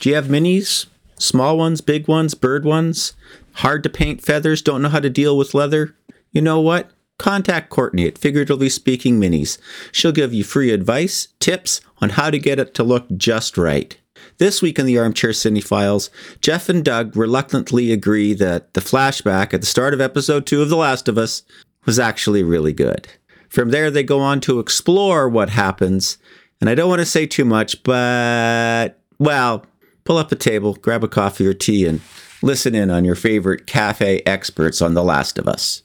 Do you have minis? Small ones, big ones, bird ones? Hard to paint feathers, don't know how to deal with leather? You know what? Contact Courtney at Figuratively Speaking Minis. She'll give you free advice, tips on how to get it to look just right. This week in the Armchair Cinephiles, Jeff and Doug reluctantly agree that the flashback at the start of episode 2 of The Last of Us was actually really good. From there, they go on to explore what happens, and I don't want to say too much, but, well, pull up a table, grab a coffee or tea, and listen in on your favorite cafe experts on The Last of Us.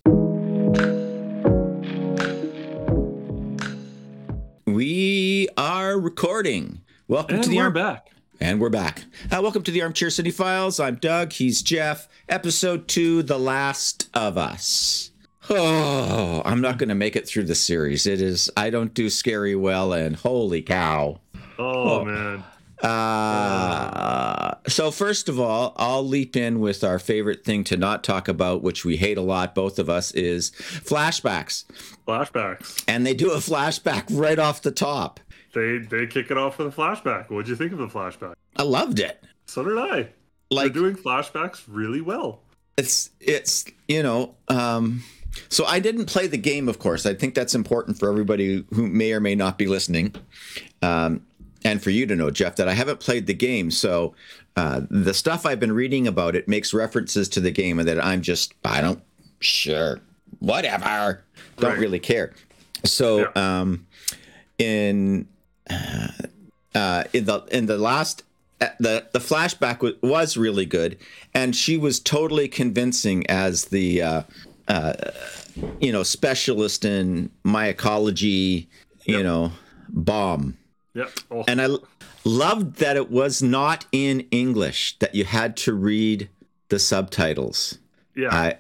We are recording. Welcome And to the we're Arm- back. And we're back. Uh, welcome to the Armchair Cinephiles. I'm Doug. He's Jeff. Episode two, The Last of Us. Oh, I'm not going to make it through the series. It is, I don't do scary well, and holy cow. Oh, man. Uh, so, first of all, I'll leap in with our favorite thing to not talk about, which we hate a lot, both of us, is flashbacks. Flashbacks. And they do a flashback right off the top. They they kick it off with a flashback. What'd you think of the flashback? I loved it. So did I. Like, They're doing flashbacks really well. it's it's you know um so i didn't play the game of course i think that's important for everybody who may or may not be listening um and for you to know jeff that i haven't played the game so uh the stuff i've been reading about it makes references to the game and that i'm just i don't sure whatever don't Right. really care so Yeah. um in uh, uh, in the in the last uh, the the flashback was, was really good, and she was totally convincing as the uh, uh, you know specialist in mycology, you Yep. know, bomb. Yep. Oh, And I loved that it was not in English; that you had to read the subtitles. yeah. I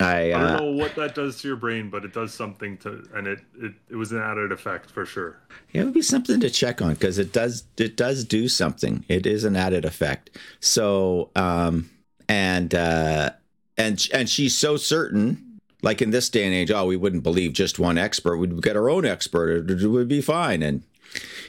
I, I uh, don't know what that does to your brain, but it does something to, and it it, it was an added effect for sure. Yeah, It would be something to check on because it does it does do something. It is an added effect. So um and uh and and she's so certain, like in this day and age, oh, we wouldn't believe just one expert. We'd get our own expert. It would be fine. And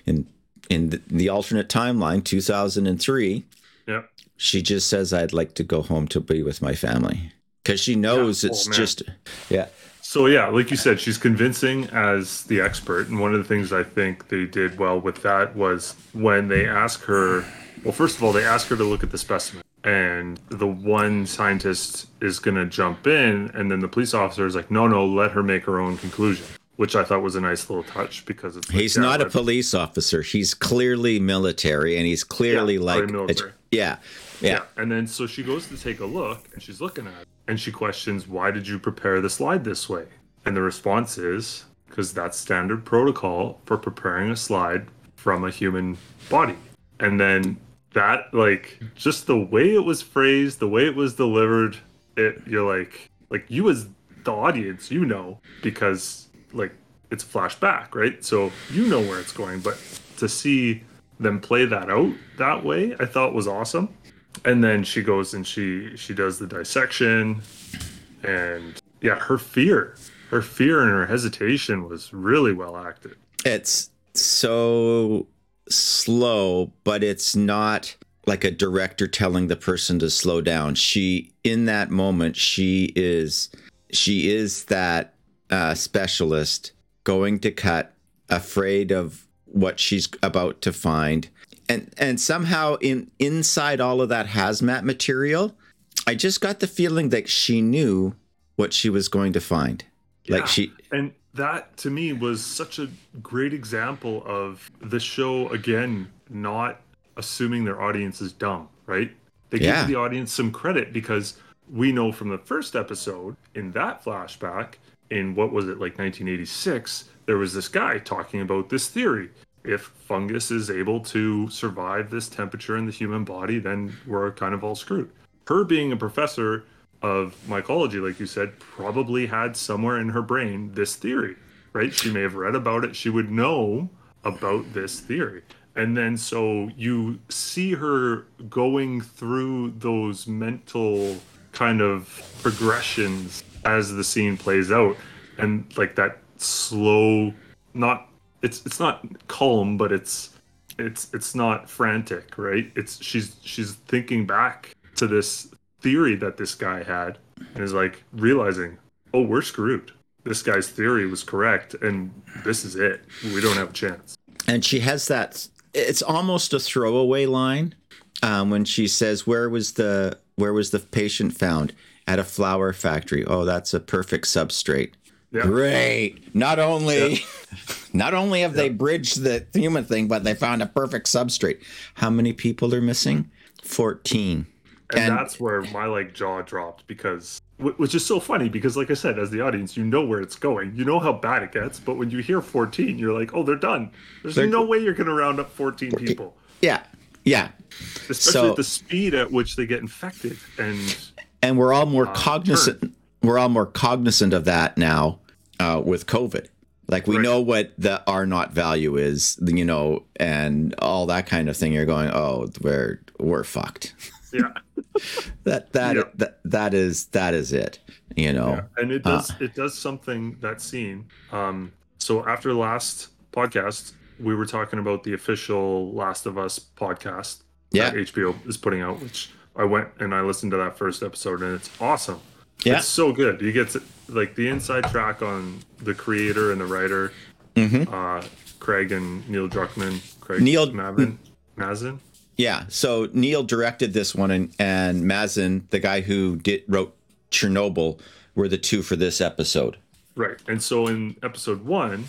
in in the, alternate timeline, two thousand and three, Yep. she just says, "I'd like to go home to be with my family." Because she knows Yeah. it's Oh, just, yeah, So yeah, like you said, she's convincing as the expert, and one of the things I think they did well with that was when they ask her. Well, first of all, they ask her to look at the specimen, and the one scientist is going to jump in, and then the police officer is like, "No, no, let her make her own conclusion," which I thought was a nice little touch because it's. like, He's yeah, not a police officer. He's clearly military, and he's clearly Yeah, like, military. yeah, yeah, Yeah, and then so she goes to take a look, and she's looking at it, and she questions, "Why did you prepare the slide this way?" And the response is, "Because that's standard protocol for preparing a slide from a human body." And then that, like, just the way it was phrased, the way it was delivered, it you're like, like you as the audience, you know, because like it's flashback, right? So you know where it's going, but to see them play that out that way, I thought was awesome and then she goes and she she does the dissection and yeah her fear her fear and her hesitation was really well acted It's so slow, but it's not like a director telling the person to slow down. She, in that moment, she is she is that uh, specialist going to cut, afraid of what she's about to find, and and somehow in inside all of that hazmat material, I just got the feeling that she knew what she was going to find. Like she, and that to me was such a great example of the show again not assuming their audience is dumb right they Yeah. give the audience some credit because we know from the first episode in that flashback in what was it like 1986 there was this guy talking about this theory if fungus is able to survive this temperature in the human body then we're kind of all screwed her being a professor of mycology, like you said, probably had somewhere in her brain this theory, right? She may have read about it. She would know about this theory. And then so you see her going through those mental kind of progressions as the scene plays out. And like that slow, not it's it's not calm, but it's it's it's not frantic, right? It's she's she's thinking back to this theory that this guy had and is like realizing, oh, we're screwed. This guy's theory was correct, and this is it. We don't have a chance. And she has that. It's almost a throwaway line um, when she says, "Where was the where was the patient found?" At a flower factory. Oh, that's a perfect substrate. Yeah. Great. Not only not only have they bridged the human thing, but they found a perfect substrate. How many people are missing? 14. and, And- that's where my like jaw dropped because wh- which is so funny because like i said as the audience you know where it's going you know how bad it gets but when you hear 14 you're like oh they're done there's They're- no way you're going to round up 14 people Yeah. Yeah. especially So- at the speed at which they get infected and And we're all more Uh, cognizant we're all more cognizant of that now uh, with COVID. Like we Right. know what the R naught value is, you know, and all that kind of thing. You're going, oh, we're we're fucked. yeah That that Yeah. that that is that is it. You know. Yeah, and it Uh. does it does something that scene. Um, so after the last podcast, we were talking about the official Last of Us podcast Yeah. that HBO is putting out, which I went and I listened to that first episode, and it's awesome. Yeah. It's so good. You get to, like the inside track on the creator and the writer, Mhm. uh, Craig and Neil Druckmann. Craig Neil- Mavin, Mazin. Yeah. So Neil directed this one, and and Mazin, the guy who did wrote Chernobyl, were the two for this episode. Right. And so in episode one,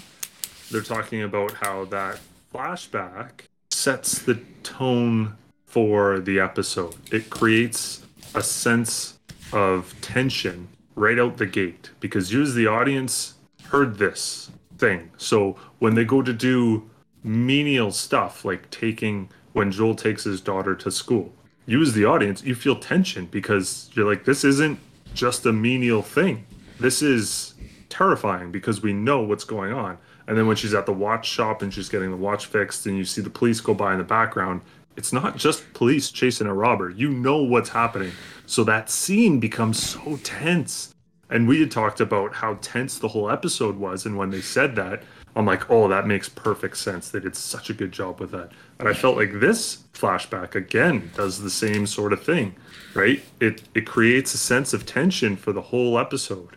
they're talking about how that flashback sets the tone for the episode. It creates a sense of tension right out the gate because you, as the audience, heard this thing. So when they go to do menial stuff like taking when Joel takes his daughter to school, you, as the audience, you feel tension because you're like, this isn't just a menial thing. This is terrifying because we know what's going on. And then when she's at the watch shop and she's getting the watch fixed, and you see the police go by in the background, it's not just police chasing a robber. You know what's happening. So that scene becomes so tense. And we had talked about how tense the whole episode was. And when they said that, I'm like, oh, that makes perfect sense. They did such a good job with that. And I felt like this flashback again does the same sort of thing, right? It it creates a sense of tension for the whole episode.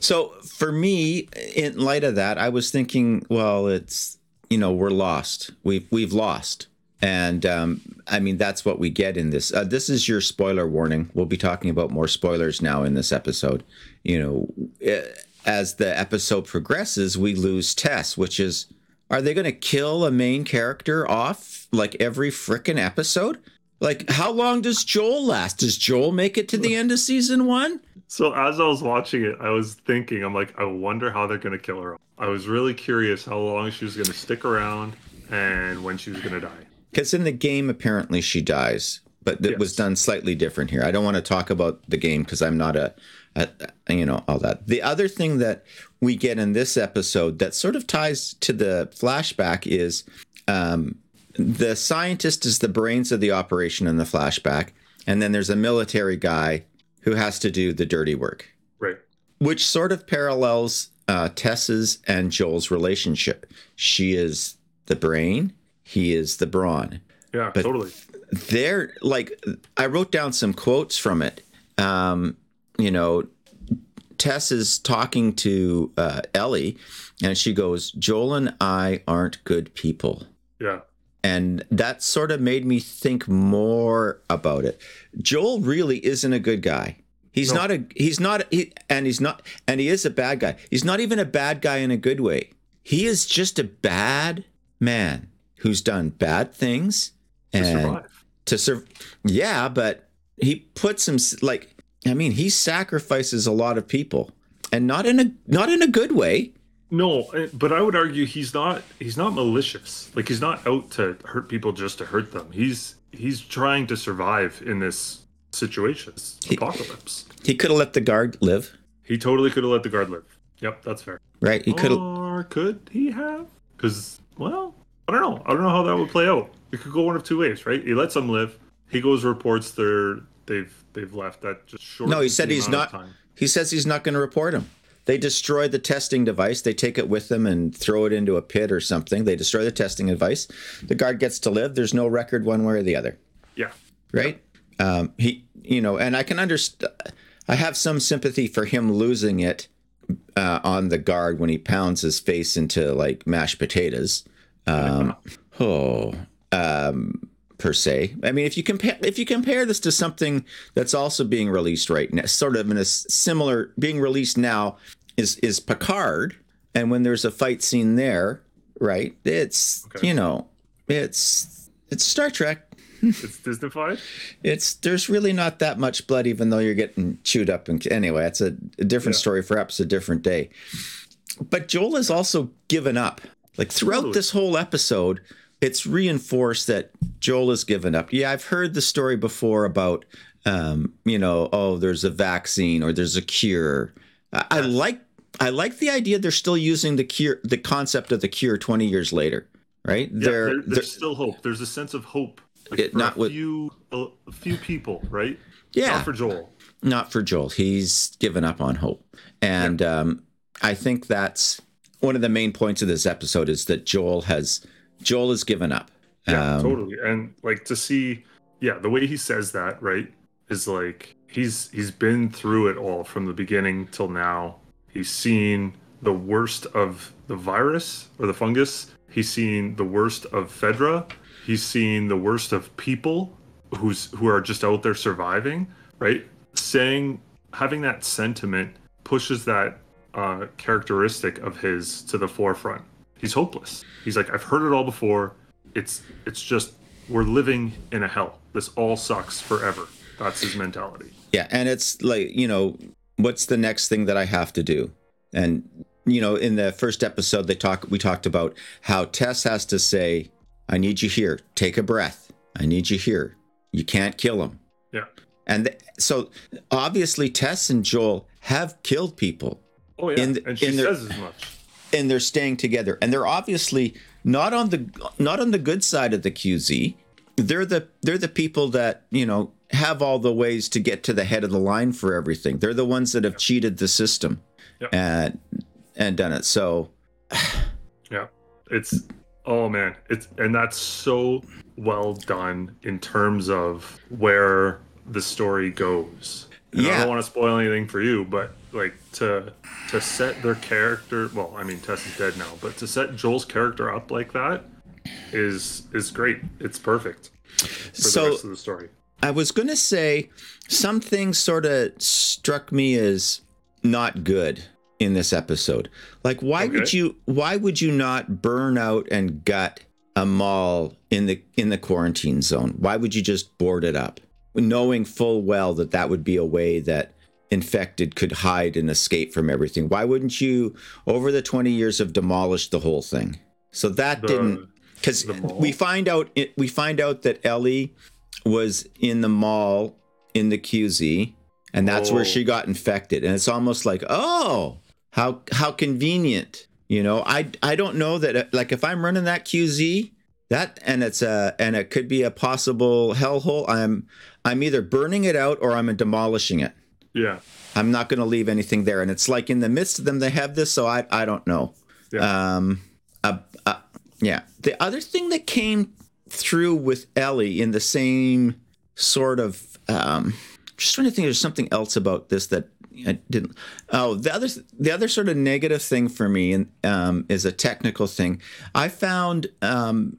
So for me, in light of that, I was thinking, well, it's you know we're lost. We've we've lost, and um, I mean that's what we get in this. Uh, this is your spoiler warning. We'll be talking about more spoilers now in this episode. You know, eh, as the episode progresses, we lose Tess, which is. Are they going to kill a main character off like every frickin' episode? Like, how long does Joel last? Does Joel make it to the end of season one? So as I was watching it, I was thinking, I'm like, I wonder how they're gonna kill her. I was really curious how long she was gonna stick around and when she was gonna die. Because in the game, apparently she dies, but it was done slightly different here. I don't want to talk about the game because I'm not a, a, a- you know, all that. The other thing that we get in this episode that sort of ties to the flashback is um, the scientist is the brains of the operation in the flashback, and then there's a military guy who has to do the dirty work Right. which sort of parallels uh, Tess's and Joel's relationship. She is the brain, he is the brawn. Yeah, But- totally. They're like, I wrote down some quotes from it. Um, you know, Tess is talking to uh, Ellie, and she goes, Joel and I aren't good people. Yeah. And that sort of made me think more about it. Joel really isn't a good guy. He's No. not a he's not he, and he's not and he is a bad guy. He's not even a bad guy in a good way. He is just a bad man who's done bad things To and survive. to serve. Yeah, but he puts him like I mean, he sacrifices a lot of people and not in a not in a good way. No, eh, but I would argue he's not he's not malicious. Like he's not out to hurt people just to hurt them. He's he's trying to survive in this situation, this He- apocalypse. He could have let the guard live, He totally could have let the guard live. Yep, that's fair. right? He could have Or could he have? Because, well, I don't know. I don't know how that would play out. It could go one of two ways, right? He lets them live. He goes reports they're they've they've left. That just short. No, he said he's not. He says he's not going to report him. they destroy the testing device. They take it with them and throw it into a pit or something. They destroy the testing device. The guard gets to live. There's no record one way or the other, Yeah. right? Um, he, you know, and I can understand. I have some sympathy for him losing it uh, on the guard when he pounds his face into like mashed potatoes. Um, oh, um, per se. I mean, if you compare if you compare this to something that's also being released right now, sort of in a similar being released now is is Picard, and when there's a fight scene there, right? It's Okay. you know, it's it's Star Trek. It's Disneyfied. It's there's really not that much blood, even though you're getting chewed up. And anyway, it's a, a different Yeah. story, perhaps a different day. But Joel has also given up. Like throughout Totally. this whole episode, it's reinforced that Joel has given up. Yeah, I've heard the story before about, um, you know, oh, there's a vaccine or there's a cure. I, I like I like the idea they're still using the cure, the concept of the cure 20 years later, right? Yeah, there, they're there's still hope. There's a sense of hope. Like It- for not a with- few, a, few people, right? yeah, Not for Joel. not for Joel. He's given up on hope. And um, I think that's one of the main points of this episode is that Joel has Joel has given up. Yeah, Um, totally. And like to see, yeah, the way he says that, right, is like he's he's been through it all from the beginning till now. He's seen the worst of the virus or the fungus. He's seen the worst of Fedra. He's seen the worst of people who's who are just out there surviving, right? Saying having that sentiment pushes that uh, characteristic of his to the forefront. He's hopeless. He's like, I've heard it all before. It's it's just we're living in a hell. This all sucks forever. That's his mentality. Yeah, and it's like you know, what's the next thing that I have to do? And you know, in the first episode, they talk. We talked about how Tess has to say, "I need you here. Take a breath. I need you here. You can't kill him." Yeah. And th- so, obviously, Tess and Joel have killed people. Oh yeah. The- and she says as much. and they're staying together and they're obviously not on the not on the good side of the QZ they're the they're the people that you know have all the ways to get to the head of the line for everything they're the ones that have cheated the system and and done it so Yeah. It's oh man. It's and that's so well done in terms of where the story goes. And I don't want to spoil anything for you, but like to to set their character well, I mean Tess is dead now, but to set Joel's character up like that is is great. It's perfect for the So- rest of the story. I was going to say something sort of struck me as not good in this episode. Like why would you why would you not burn out and gut a mall in the in the quarantine zone? Why would you just board it up knowing full well that that would be a way that infected could hide and escape from everything? Why wouldn't you over the 20 years have demolished the whole thing? So that The- didn't because we find out it, we find out that Ellie was in the mall in the QZ, and that's where Oh. she got infected. And it's almost like, oh, how how convenient. You know, I I don't know that uh, like if I'm running that QZ, that and it's a and it could be a possible hellhole. I'm I'm either burning it out or I'm demolishing it. Yeah. I'm not going to leave anything there. And it's like in the midst of them, they have this. So I I don't know. Yeah. Um, uh, uh, yeah. The other thing that came through with Ellie in the same sort of, um, just trying to think. There's something else about this that I didn't. Oh, the other the other sort of negative thing for me and um, is a technical thing. I found um,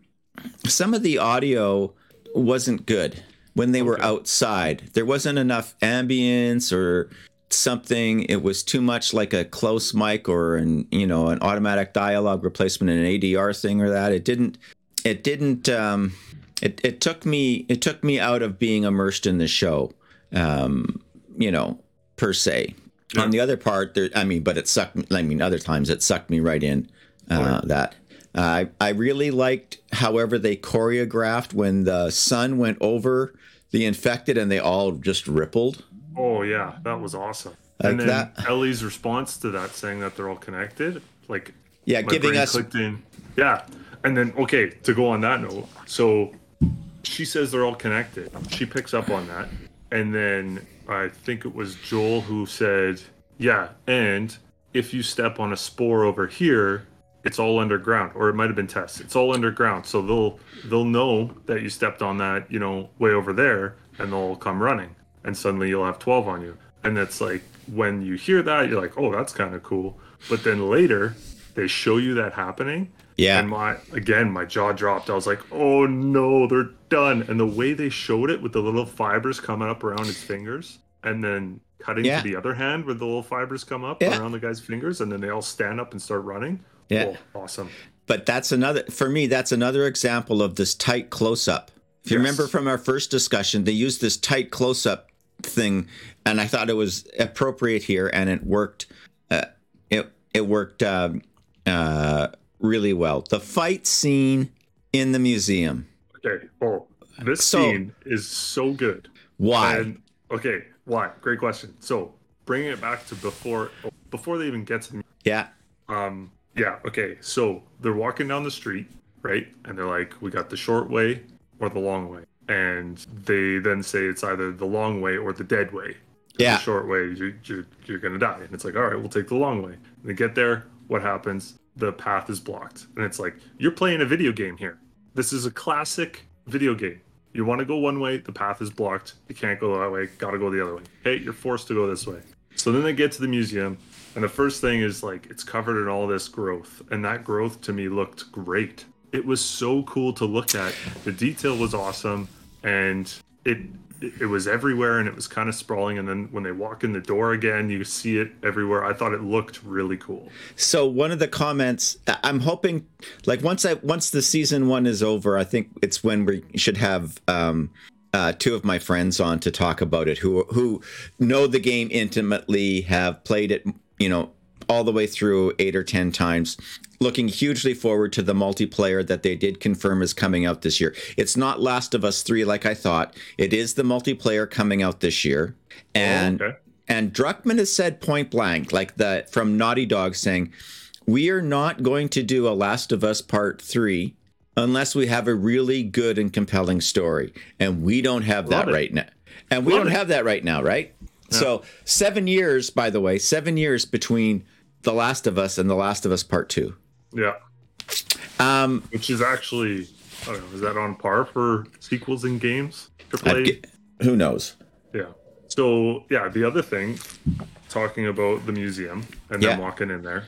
some of the audio wasn't good when they were outside. There wasn't enough ambience or something. It was too much like a close mic or an you know an automatic dialogue replacement, an ADR thing or that. It didn't. It didn't. Um, it it took me it took me out of being immersed in the show. Um, you know, per se. Yeah. On the other part, there. I mean, but it sucked. I mean, other times it sucked me right in. Uh, That. I I really liked, however, they choreographed when the sun went over the infected and they all just rippled. Oh yeah, that was awesome. Like and then that- Ellie's response to that, saying that they're all connected, like Yeah, giving us clicked in. Yeah, and then okay, to go on that note, so she says they're all connected. She picks up on that, and then I think it was Joel who said, "Yeah, and if you step on a spore over here, it's all underground, or it might have been Tess. It's all underground, so they'll they'll know that you stepped on that, you know, way over there, and they'll come running, and suddenly you'll have 12 on you. And it's like when you hear that, you're like, oh, that's kind of cool. But then later, they show you that happening, Yeah. and my again, my jaw dropped. I was like, "Oh no, they're done!" And the way they showed it with the little fibers coming up around his fingers, and then cutting Yeah. to the other hand where the little fibers come up Yeah. around the guy's fingers, and then they all stand up and start running. Yeah. Oh, awesome. But that's another for me. That's another example of this tight close up. If you Yes. remember from our first discussion, they used this tight close up thing, and I thought it was appropriate here, and it worked. Uh, it it worked um, uh, really well. The fight scene in the museum. Okay. Oh, this So- scene is so good. Why? And okay, why? Great question. So bringing it back to before before they even get to the yeah. Um, yeah, okay. So they're walking down the street, right? And they're like, we got the short way or the long way. And they then say it's either the long way or the dead way. Yeah. The short way, you, you're, you're going to die. And it's like, all right, we'll take the long way. And they get there. What happens? The path is blocked. And it's like, you're playing a video game here. This is a classic video game. You want to go one way, the path is blocked. You can't go that way, gotta go the other way. Hey, you're forced to go this way. So then they get to the museum, and the first thing is like it's covered in all this growth, and that growth to me looked great. It was so cool to look at. The detail was awesome, and it it was everywhere, and it was kind of sprawling. And then when they walk in the door again, you see it everywhere. I thought it looked really cool. So one of the comments, I'm hoping, like once I once the season one is over, I think it's when we should have um, uh, two of my friends on to talk about it, who who know the game intimately, have played it, you know, all the way through eight or ten times. Looking hugely forward to the multiplayer that they did confirm is coming out this year. It's not Last of Us three like I thought. It is the multiplayer coming out this year, oh, and okay. and Druckmann has said point blank, like the from Naughty Dog, saying, "We are not going to do a Last of Us Part Three unless we have a really good and compelling story, and we don't have that it. right now. And we Love don't it. have that right now, right? So seven years, by the way, seven years between The Last of Us and The Last of Us Part Two. Yeah. Um, Which is actually, I don't know, is that on par for sequels in games? Get- who knows? Yeah. So yeah, the other thing, talking about the museum and then Yeah. walking in there,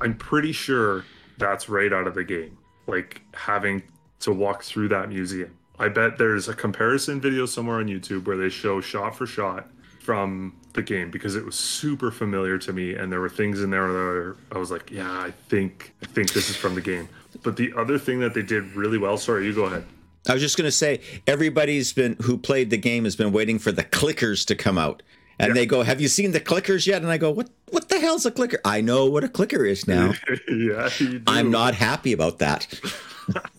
I'm pretty sure that's right out of the game. Like having to walk through that museum. I bet there's a comparison video somewhere on YouTube where they show shot for shot from the game because it was super familiar to me and there were things in there that I was like, yeah, I think I think this is from the game. But the other thing that they did really well, sorry, you go ahead. I was just going to say everybody's been who played the game has been waiting for the clickers to come out. And Yeah. they go, "Have you seen the clickers yet?" And I go, "What what the hell's a clicker?" I know what a clicker is now. yeah. I'm not happy about that.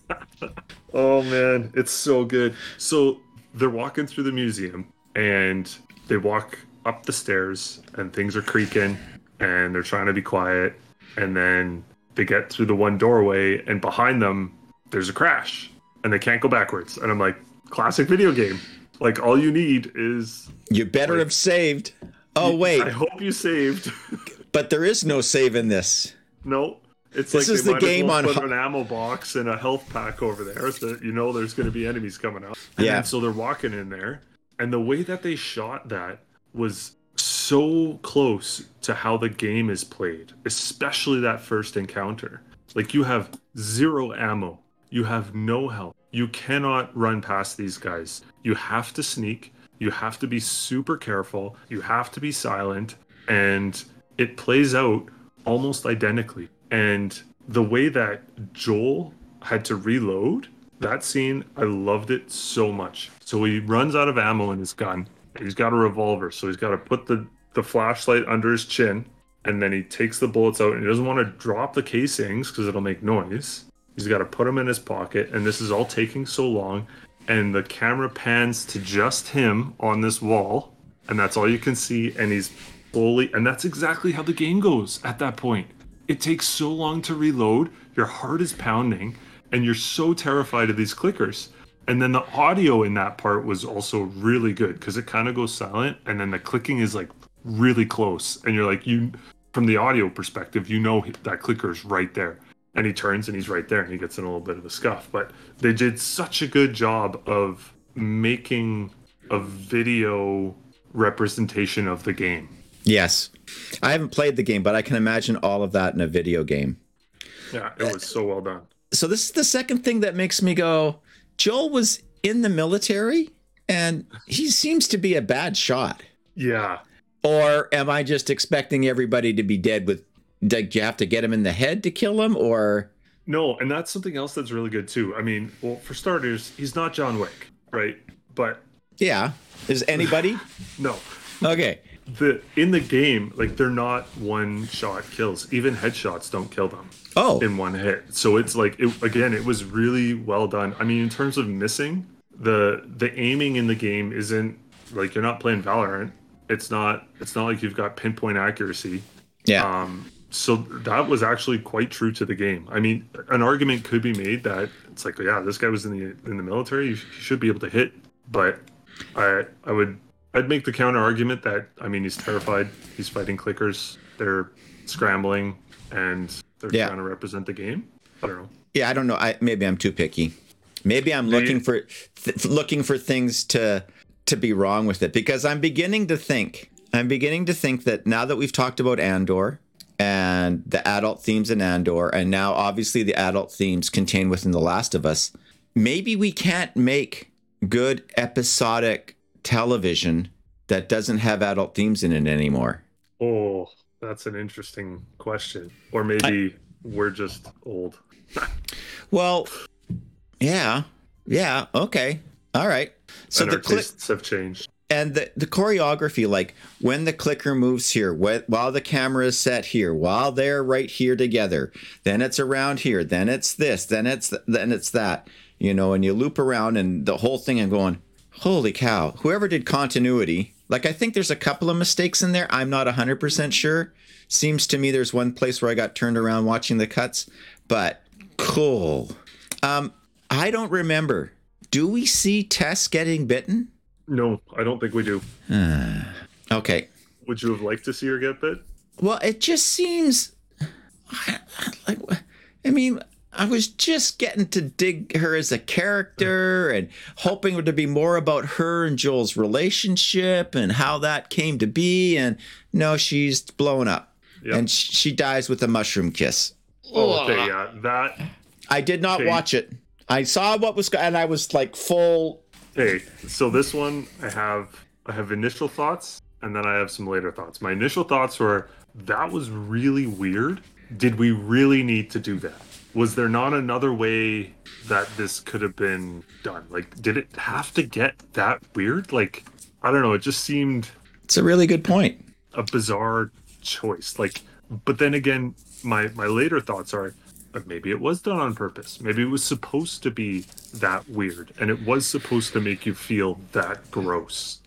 Oh man, it's so good. So they're walking through the museum and they walk up the stairs and things are creaking and they're trying to be quiet and then they get through the one doorway and behind them there's a crash and they can't go backwards. And I'm like, classic video game. Like all you need is You better Like- have saved. Oh wait, I hope you saved. but there is no save in this. no. It's This like is the game well on put an ammo box and a health pack over there so you know there's going to be enemies coming out. And Yeah. then, so they're walking in there, and the way that they shot that was so close to how the game is played, especially that first encounter. Like you have zero ammo, you have no health, you cannot run past these guys. You have to sneak, you have to be super careful, you have to be silent, and it plays out almost identically. And the way that Joel had to reload that scene, I loved it so much. So he runs out of ammo in his gun. He's got a revolver, so he's got to put the, the flashlight under his chin, and then he takes the bullets out and he doesn't want to drop the casings because it'll make noise. He's got to put them in his pocket, and this is all taking so long. And the camera pans to just him on this wall, and that's all you can see. And he's slowly, and that's exactly how the game goes at that point. It takes so long to reload, your heart is pounding, and you're so terrified of these clickers. And then the audio in that part was also really good because it kind of goes silent, and then the clicking is like really close, and you're like, you from the audio perspective, you know that clicker's right there. And he turns and he's right there and he gets in a little bit of a scuff. But they did such a good job of making a video representation of the game. Yes. I haven't played the game, but I can imagine all of that in a video game. Yeah, it was so well done. So this is the second thing that makes me go, Joel was in the military and he seems to be a bad shot. Yeah. Or am I just expecting everybody to be dead with like you have to get him in the head to kill him or No, and that's something else that's really good too. I mean, well, for starters, he's not John Wick, right? But yeah, is anybody? no. Okay. The in the game, like they're not one shot kills. Even headshots don't kill them Oh. in one hit. So it's like it, again, it was really well done. I mean, in terms of missing, the the aiming in the game isn't like you're not playing Valorant. It's not it's not like you've got pinpoint accuracy. Yeah. Um, so that was actually quite true to the game. I mean, an argument could be made that it's like, yeah, this guy was in the in the military. You, sh- you should be able to hit, but I I would I'd make the counter argument that I mean he's terrified. He's fighting clickers. They're scrambling and they're Yeah. trying to represent the game. I don't know. Yeah, I don't know. I maybe I'm too picky. Maybe I'm Maybe- looking for th- looking for things to to be wrong with it because I'm beginning to think I'm beginning to think that now that we've talked about Andor and the adult themes in Andor and now obviously the adult themes contained within The Last of Us, maybe we can't make good episodic television that doesn't have adult themes in it anymore. Oh, that's an interesting question. Or maybe we're just old. Well, yeah. Yeah, okay. All right. So and the our click tastes have changed. and the, the choreography like when the clicker moves here wh- while the camera is set here while they're right here together then it's around here then it's this then it's th- then it's that you know and you loop around and the whole thing and going holy cow. Whoever did continuity like i think there's a couple of mistakes in there. I'm not 100% sure. Seems to me there's one place where i got turned around watching the cuts but cool. Um i don't remember. Do we see tess getting bitten? No, I don't think we do. okay. Would you have liked to see her get bit? Well, it just seems like I mean, I was just getting to dig her as a character and hoping to be more about her and Joel's relationship and how that came to be. And no, she's blown up, Yep. and sh- she dies with a mushroom kiss. Oh, okay, yeah. That I did not watch it. I saw what was, and I was like full. hey, so this one I have I have initial thoughts and then I have some later thoughts. My initial thoughts were that was really weird. Did we really need to do that? Was there not another way that this could have been done? Like did it have to get that weird? Like I don't know, it just seemed It's a really good point. a bizarre choice. Like, but then again, my my later thoughts are uh, maybe it was done on purpose. Maybe it was supposed to be that weird, and it was supposed to make you feel that gross.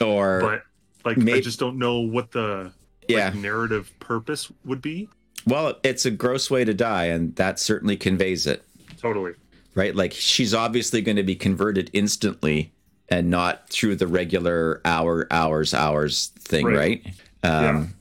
Or But like, I just don't know what the yeah, like, narrative purpose would be. Well, it's a gross way to die, and that certainly conveys it. Totally. right? Like she's obviously going to be converted instantly and not through the regular hour, hours, hours thing, Right. right? Um,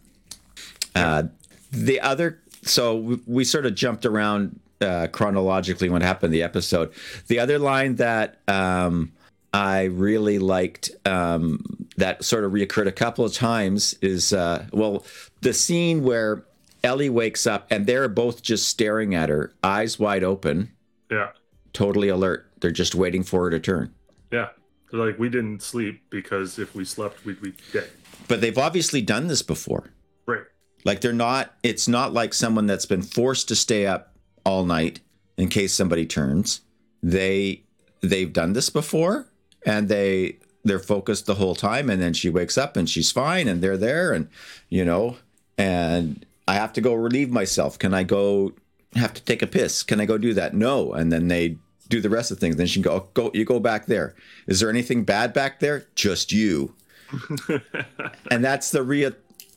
uh, the other, so we, we sort of jumped around uh, chronologically what happened in the episode. The other line that um, I really liked um, that sort of reoccurred a couple of times is, uh, well, the scene where Ellie wakes up and they're both just staring at her, eyes wide open Yeah. totally alert. They're just waiting for her to turn. Yeah. They're like, we didn't sleep because if we slept, we'd be dead. But they've obviously done this before. Right. Like they're not it's not like someone that's been forced to stay up all night in case somebody turns. They they've done this before and they they're focused the whole time and then she wakes up and she's fine and they're there and you know and I have to go relieve myself. Can I go have to take a piss? Can I go do that? No. And then they do the rest of the things. Then she can go, oh, go, you go back there. Is there anything bad back there? Just you. and that's the real,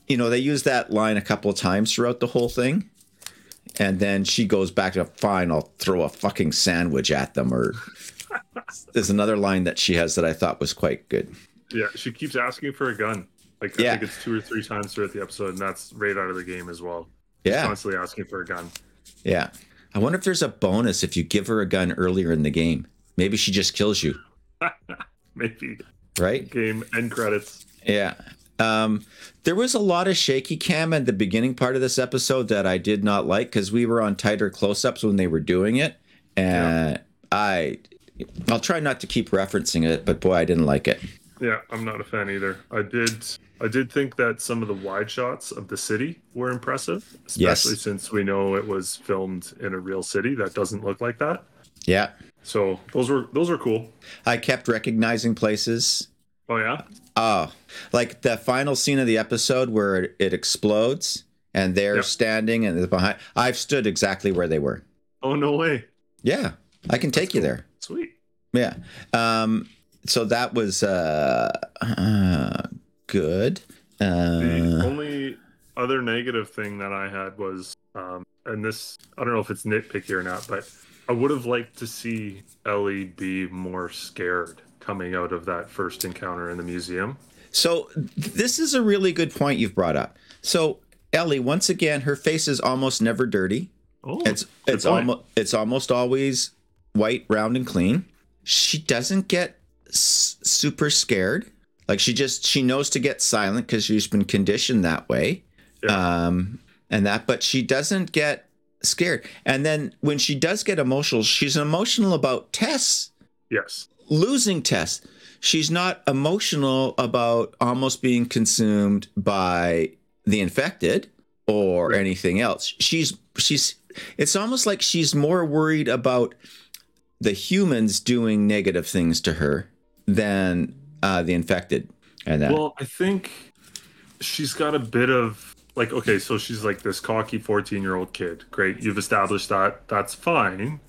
you know, they use that line a couple of times throughout the whole thing. And then she goes back to, fine, I'll throw a fucking sandwich at them. Or there's another line that she has that I thought was quite good. Yeah. She keeps asking for a gun. Like Yeah. I think it's two or three times throughout the episode, and that's right out of the game as well. She's Yeah. constantly asking for a gun. Yeah. I wonder if there's a bonus if you give her a gun earlier in the game. Maybe she just kills you, Maybe right? game end credits. Yeah. Um, there was a lot of shaky cam at the beginning part of this episode that I did not like because we were on tighter close ups when they were doing it. And I, I'll try not to keep referencing it, but boy, I didn't like it. Yeah, I'm not a fan either. I did I did think that some of the wide shots of the city were impressive, especially Yes. since we know it was filmed in a real city that doesn't look like that. Yeah. So those were those were cool. I kept recognizing places. Oh yeah, Oh, like the final scene of the episode where it, it explodes and they're standing and they're behind. I've stood exactly where they were. oh no way, Yeah. I can take you there. sweet. Yeah. Um, so that was uh, uh, good. The Uh, only other negative thing that I had was, um, and this I don't know if it's nitpicky or not, but I would have liked to see Ellie be more scared coming out of that first encounter in the museum. so this is a really good point you've brought up. So Ellie, once again, her face is almost never dirty. Oh, It's it's almost it's almost always white, round, and clean. She doesn't get s- super scared. Like she just she knows to get silent because she's been conditioned that way. Um, and that, but she doesn't get scared. And then when she does get emotional, she's emotional about Tess yes. losing Tess. She's not emotional about almost being consumed by the infected or anything else. She's she's it's almost like she's more worried about the humans doing negative things to her than uh, the infected. And that Well, I think she's got a bit of like okay, so she's like this cocky 14 year old kid. Great, you've established that. That's fine.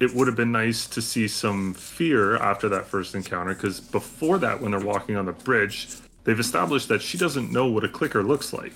It would have been nice to see some fear after that first encounter because before that, when they're walking on the bridge, they've established that she doesn't know what a clicker looks like.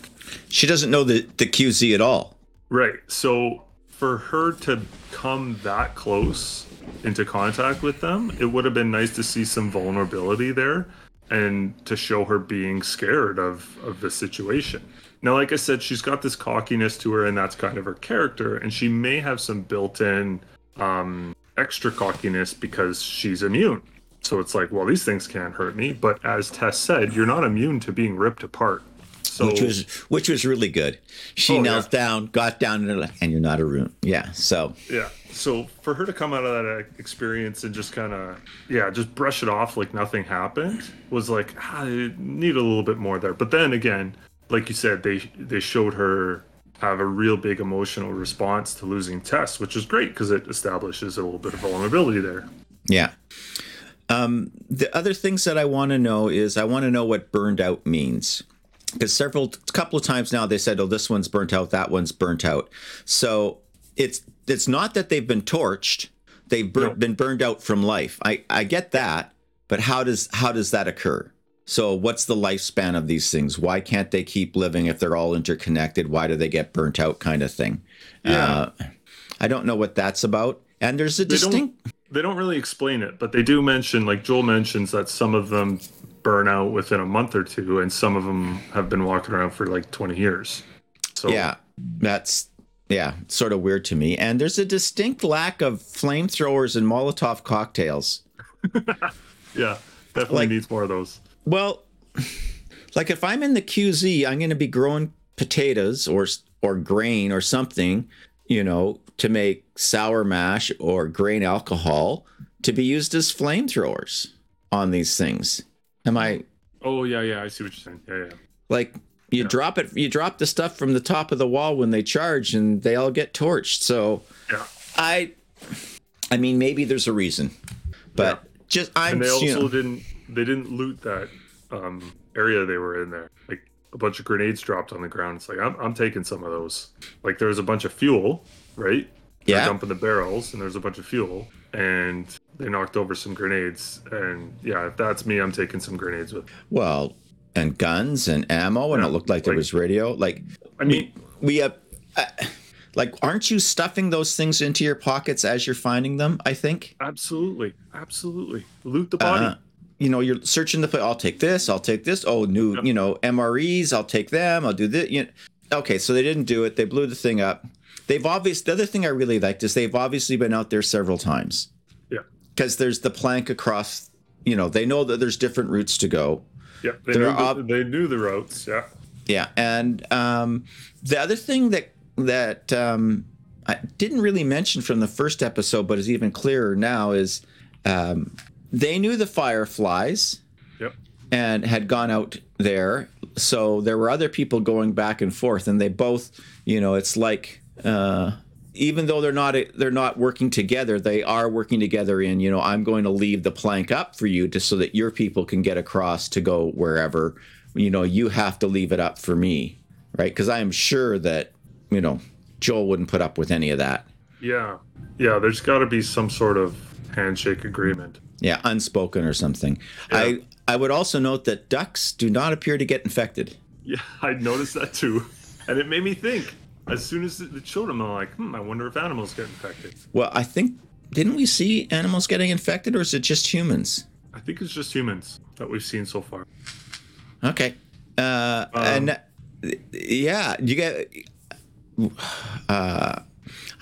she doesn't know the, the QZ at all. Right. So for her to come that close into contact with them, it would have been nice to see some vulnerability there and to show her being scared of of the situation. Now, like I said, she's got this cockiness to her, and that's kind of her character, and she may have some built-in um, extra cockiness because she's immune. So it's like, well, these things can't hurt me. But as Tess said, you're not immune to being ripped apart. So which was which was really good. She Oh, knelt yeah. down, got down, and and you're not a room. Yeah. So Yeah. So for her to come out of that experience and just kind of, yeah, just brush it off like nothing happened was like, ah, I need a little bit more there. But then again, like you said, they they showed her have a real big emotional response to losing Tess, which is great because it establishes a little bit of vulnerability there. Yeah. Um, the other things that I want to know is I want to know what burned out means. Because several, couple of times now they said, "Oh, this one's burnt out, that one's burnt out." So it's it's not that they've been torched; they've bur- No. been burned out from life. I I get that, but how does how does that occur? So what's the lifespan of these things? Why can't they keep living if they're all interconnected? Why do they get burnt out? Kind of thing. Yeah. Uh, I don't know what that's about. And there's a They don't- distinct. They don't really explain it, but they do mention, like Joel mentions, that some of them burn out within a month or two, and some of them have been walking around for like 20 years. So Yeah, that's yeah, sort of weird to me. And there's a distinct lack of flamethrowers and Molotov cocktails. yeah, definitely Like- needs more of those. Well, like if I'm in the QZ, I'm going to be growing potatoes or or grain or something, you know, to make sour mash or grain alcohol to be used as flamethrowers on these things. Am I Oh yeah, yeah, I see what you're saying. Yeah, yeah. like you drop it you drop the stuff from the top of the wall when they charge and they all get torched. So Yeah. I I mean maybe there's a reason. But just I'm And they you also know, didn't they didn't loot that um area they were in there. Like a bunch of grenades dropped on the ground. It's like I'm I'm taking some of those. Like there was a bunch of fuel, right? Yeah. dumping the barrels and there's a bunch of fuel and they knocked over some grenades and yeah, if that's me, I'm taking some grenades with. well and guns and ammo and Yeah, it looked like there was radio like I mean, we have uh, like aren't you stuffing those things into your pockets as you're finding them i think absolutely, absolutely. Loot the body. Uh, you know, you're searching the. Place. I'll take this. I'll take this. Oh, new, Yep. you know, MREs. I'll take them. I'll do this. You know. Okay, so they didn't do it. They blew the thing up. They've obviously. The other thing I really liked is they've obviously been out there several times Yeah. because there's the plank across. You know, they know that there's different routes to go. Yeah. They knew, are the, they knew the routes. Yeah. Yeah, and um, the other thing that that um, I didn't really mention from the first episode, but is even clearer now, is um, they knew the fireflies Yep. and had gone out there. So there were other people going back and forth, and they both, you know, it's like uh, even though they're not they're not working together, they are working together in, you know, I'm going to leave the plank up for you just so that your people can get across to go wherever. You know, you have to leave it up for me, right? Because I am sure that you know Joel wouldn't put up with any of that. Yeah. Yeah. There's got to be some sort of handshake agreement. Yeah, unspoken or something. I I would also note that ducks do not appear to get infected. Yeah. I noticed that too. And it made me think. As soon as the children I'm like, hmm, I wonder if animals get infected. Well, I think didn't we see animals getting infected, or is it just humans? I think it's just humans that we've seen so far. Okay, uh, Um, and uh, yeah, you get. Uh,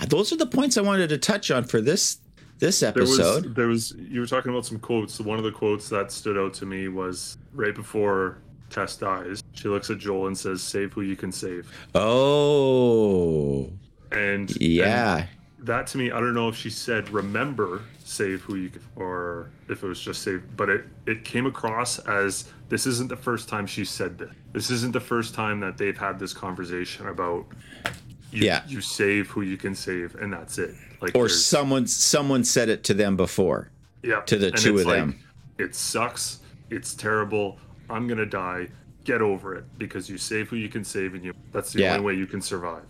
those are the points I wanted to touch on for this this There was, episode. there was, you were talking about some quotes. One of the quotes that stood out to me was right before Tess dies. She looks at Joel and says, "Save who you can save." oh, And yeah, and that to me, I don't know if she said, "Remember, save who you can," or if it was just save. But it it came across as this isn't the first time she said this. This isn't the first time that they've had this conversation about. You, Yeah. you save who you can save, and that's it. Like or someone someone said it to them before. Yeah. to the And two of them. It sucks. It's terrible. I'm gonna die. Get over it because you save who you can save, and you. That's the Yeah. only way you can survive.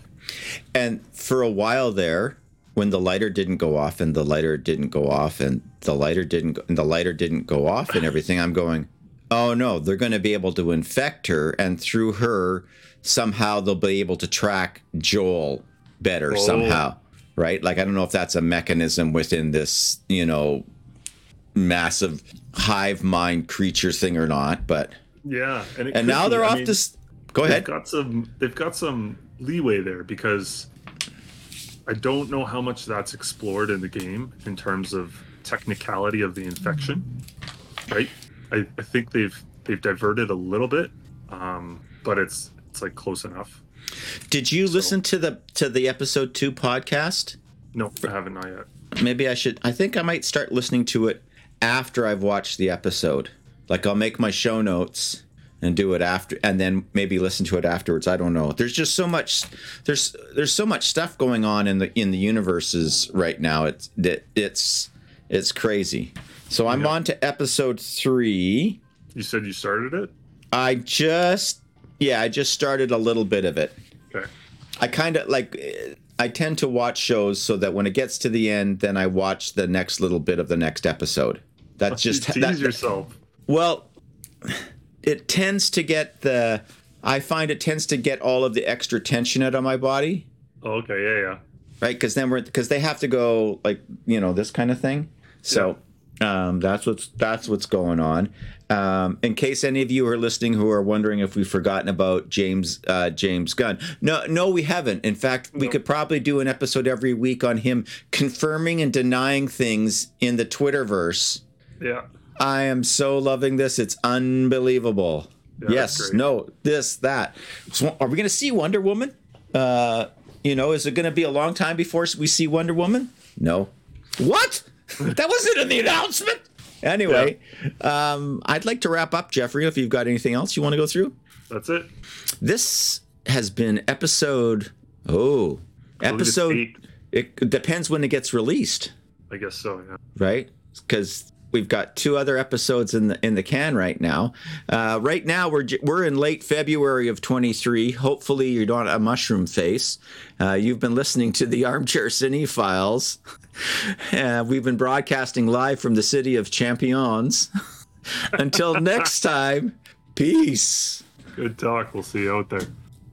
And for a while there, when the lighter didn't go off and the lighter didn't go off and the lighter didn't go, and the lighter didn't go off and everything, I'm going, oh no, they're going to be able to infect her, and through her, somehow they'll be able to track Joel better Oh. somehow, right? Like I don't know if that's a mechanism within this, you know, massive hive mind creature thing or not, but Yeah, and and now be. they're I off mean, this. Go They've ahead. got some. They've got some leeway there because I don't know how much that's explored in the game in terms of technicality of the infection. Right. I, I think they've they've diverted a little bit, um, but it's it's like close enough. Did you listen to the to the episode two podcast? No, I haven't not yet. maybe I should. I think I might start listening to it after I've watched the episode. Like I'll make my show notes and do it after, and then maybe listen to it afterwards. I don't know. There's just so much. There's there's so much stuff going on in the in the universes right now. It's that it's it's crazy. So I'm Yeah. on to episode three. You said you started it. I just yeah, I just started a little bit of it. Okay. I kind of like I tend to watch shows so that when it gets to the end, then I watch the next little bit of the next episode. That's just Tease that, yourself. well, it tends to get the I find it tends to get all of the extra tension out of my body, Oh, okay. Yeah. Yeah. right? Because then we're because they have to go like you know this kind of thing. So um, that's what's that's what's going on. Um, in case any of you are listening who are wondering if we've forgotten about James uh, James Gunn, no, no, we haven't. In fact, we could probably do an episode every week on him confirming and denying things in the Twitterverse. Yeah. I am so loving this; it's unbelievable. Yeah, yes, no, this, that. So are we going to see Wonder Woman? Uh, you know, is it going to be a long time before we see Wonder Woman? No. What? That wasn't in the announcement. Anyway, um, I'd like to wrap up, Jeffrey. If you've got anything else you want to go through, That's it. this has been episode. Oh, episode. It depends when it gets released I guess so. Yeah. right? Because we've got two other episodes in the in the can right now. Uh, right now we're we're in late February of 23. Hopefully you're not a mushroom face. Uh, you've been listening to the Armchair Cinephiles. Uh, we've been broadcasting live from the city of Champions. Until next time, peace. Good talk. We'll see you out there.